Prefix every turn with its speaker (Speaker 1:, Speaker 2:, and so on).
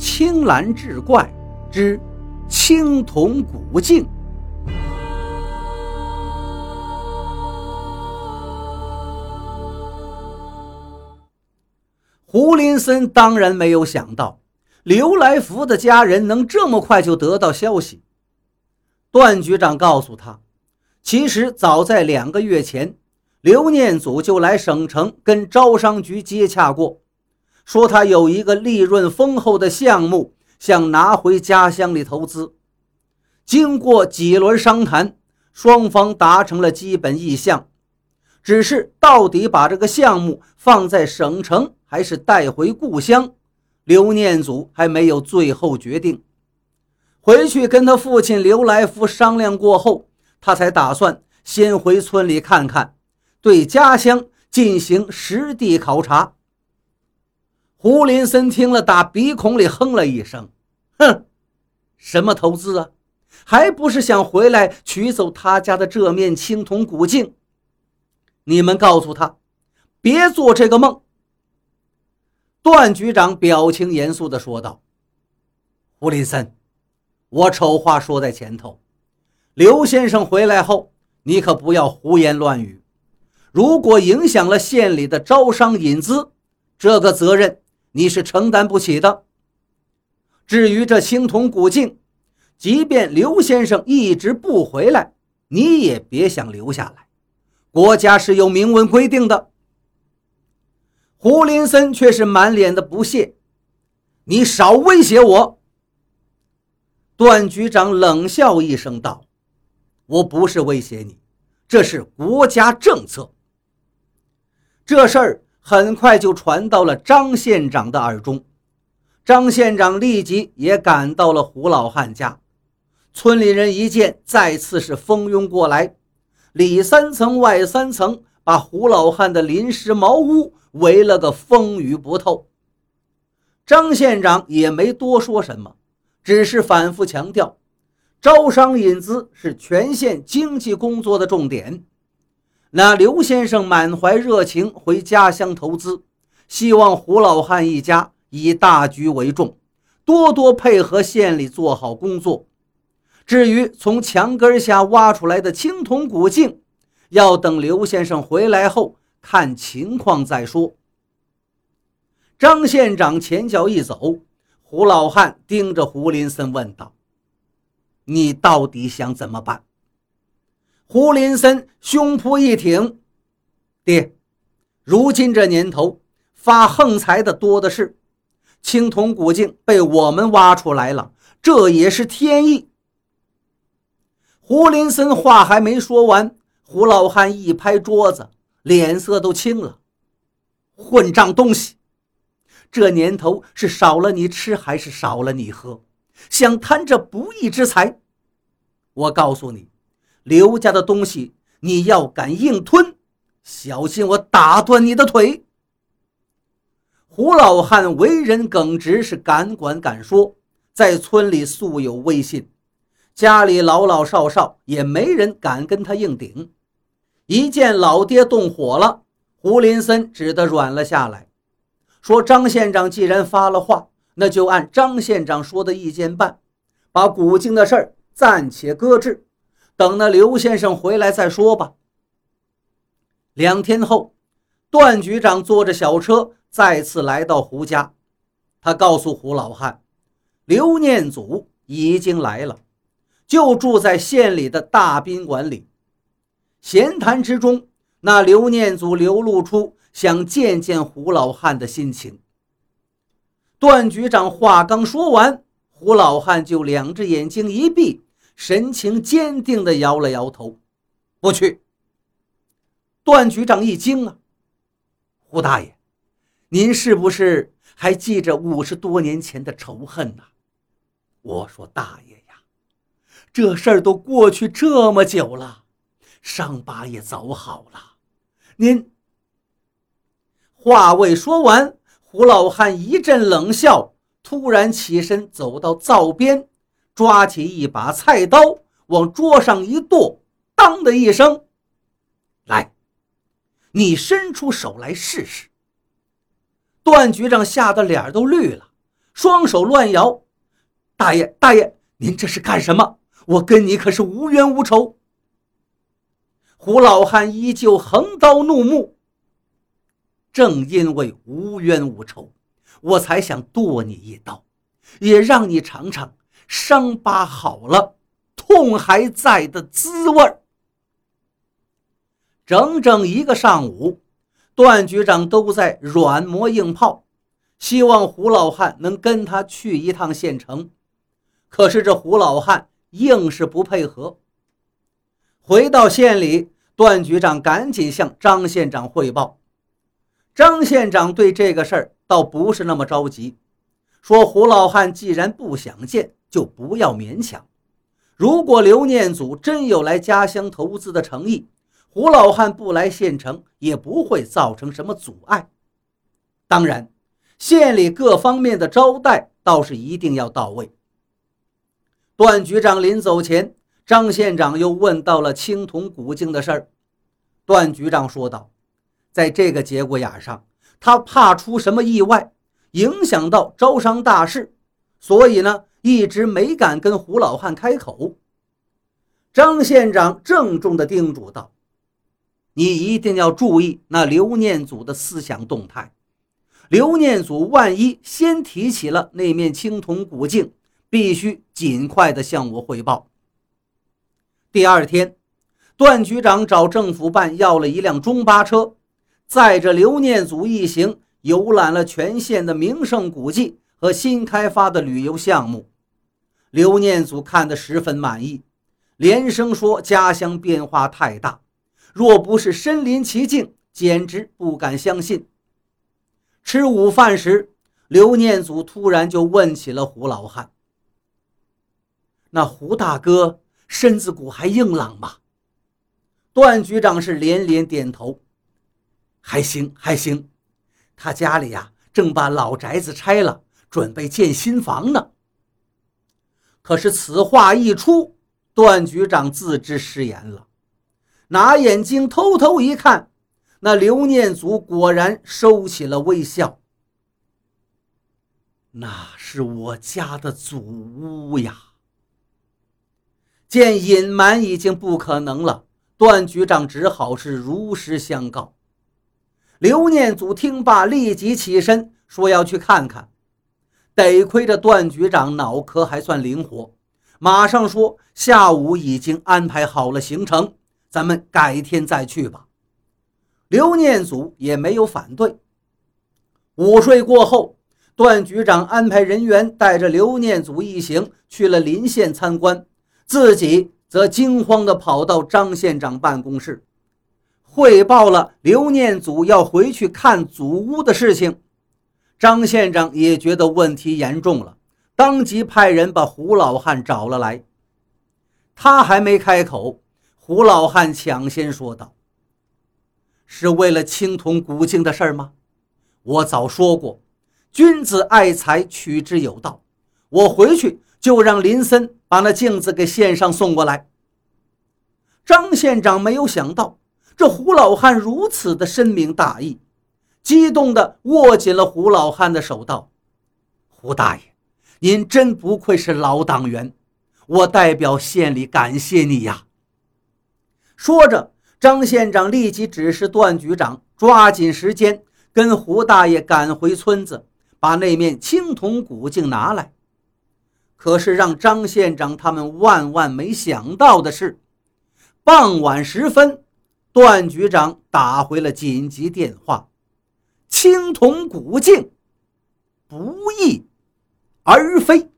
Speaker 1: 青蓝志怪之青铜古镜。胡林森当然没有想到，刘来福的家人能这么快就得到消息。段局长告诉他，其实早在两个月前，刘念祖就来省城跟招商局接洽过，说他有一个利润丰厚的项目，想拿回家乡里投资。经过几轮商谈，双方达成了基本意向，只是到底把这个项目放在省城。还是带回故乡，刘念祖还没有最后决定。回去跟他父亲刘来福商量过后，他才打算先回村里看看，对家乡进行实地考察。胡林森听了，打鼻孔里哼了一声：“哼，什么投资啊？还不是想回来取走他家的这面青铜古镜？你们告诉他，别做这个梦。”段局长表情严肃地说道：“胡林森，我丑话说在前头，刘先生回来后，你可不要胡言乱语。如果影响了县里的招商引资，这个责任你是承担不起的。至于这青铜古镜，即便刘先生一直不回来，你也别想留下来。国家是有明文规定的。”胡林森却是满脸的不屑：“你少威胁我！”段局长冷笑一声道：“我不是威胁你，这是国家政策。”这事儿很快就传到了张县长的耳中，张县长立即也赶到了胡老汉家。村里人一见，再次是蜂拥过来，里三层外三层，把胡老汉的临时茅屋。围了个风雨不透，张县长也没多说什么，只是反复强调，招商引资是全县经济工作的重点。那刘先生满怀热情回家乡投资，希望胡老汉一家以大局为重，多多配合县里做好工作。至于从墙根下挖出来的青铜古镜，要等刘先生回来后。看情况再说。张县长前脚一走，胡老汉盯着胡林森问道：“你到底想怎么办？”胡林森胸脯一挺：“爹，如今这年头，发横财的多的是。青铜古镜被我们挖出来了，这也是天意。”胡林森话还没说完，胡老汉一拍桌子。脸色都青了，混账东西！这年头是少了你吃还是少了你喝？想贪这不义之财？我告诉你，刘家的东西你要敢硬吞，小心我打断你的腿！胡老汉为人耿直，是敢管敢说，在村里素有威信，家里老老少少也没人敢跟他硬顶。一见老爹动火了，胡林森只得软了下来，说：“张县长既然发了话，那就按张县长说的意见办，把古镜的事儿暂且搁置，等那刘先生回来再说吧。”两天后，段局长坐着小车再次来到胡家，他告诉胡老汉，刘念祖已经来了，就住在县里的大宾馆里。闲谈之中，那刘念祖流露出想见见胡老汉的心情。段局长话刚说完，胡老汉就两只眼睛一闭，神情坚定地摇了摇头：“不去。”段局长一惊啊，胡大爷，您是不是还记着五十多年前的仇恨呢？我说大爷呀，这事儿都过去这么久了。伤疤也早好了，您话未说完，胡老汉一阵冷笑，突然起身走到灶边，抓起一把菜刀往桌上一剁，当的一声：“来，你伸出手来试试。”段局长吓得脸都绿了，双手乱摇：“大爷，大爷，您这是干什么？我跟你可是无冤无仇。”胡老汉依旧横刀怒目：“正因为无冤无仇，我才想剁你一刀，也让你尝尝伤疤好了，痛还在的滋味儿。”整整一个上午，段局长都在软磨硬泡，希望胡老汉能跟他去一趟县城。可是这胡老汉硬是不配合。回到县里，段局长赶紧向张县长汇报。张县长对这个事儿倒不是那么着急，说胡老汉既然不想见，就不要勉强。如果刘念祖真有来家乡投资的诚意，胡老汉不来县城也不会造成什么阻碍。当然，县里各方面的招待倒是一定要到位。段局长临走前，张县长又问到了青铜古镜的事儿。段局长说道：“在这个节骨眼上，他怕出什么意外，影响到招商大事，所以呢，一直没敢跟胡老汉开口。”张县长郑重地叮嘱道。你一定要注意那刘念祖的思想动态。刘念祖万一先提起了那面青铜古镜，必须尽快的向我汇报。第二天，段局长找政府办要了一辆中巴车，载着刘念祖一行游览了全县的名胜古迹和新开发的旅游项目。刘念祖看得十分满意，连声说家乡变化太大。若不是身临其境，简直不敢相信。吃午饭时，刘念祖突然就问起了胡老汉：“那胡大哥身子骨还硬朗吗？”段局长是连连点头：“还行，还行。他家里呀，正把老宅子拆了，准备建新房呢。”可是此话一出，段局长自知失言了。拿眼睛偷偷一看，那刘念祖果然收起了微笑。那是我家的祖屋呀！见隐瞒已经不可能了，段局长只好是如实相告。刘念祖听罢，立即起身说要去看看。得亏这段局长脑壳还算灵活，马上说下午已经安排好了行程。咱们改天再去吧。刘念祖也没有反对。午睡过后，段局长安排人员带着刘念祖一行去了临县参观，自己则惊慌地跑到张县长办公室，汇报了刘念祖要回去看祖屋的事情。张县长也觉得问题严重了，当即派人把胡老汉找了来。他还没开口。胡老汉抢先说道：“是为了青铜古镜的事吗？我早说过，君子爱财，取之有道。我回去就让林森把那镜子给县上送过来。”张县长没有想到这胡老汉如此的深明大义，激动地握紧了胡老汉的手，道：“胡大爷，您真不愧是老党员，我代表县里感谢你呀。”说着，张县长立即指示段局长抓紧时间跟胡大爷赶回村子，把那面青铜古镜拿来。可是让张县长他们万万没想到的是，傍晚时分，段局长打回了紧急电话：“青铜古镜不翼而飞。”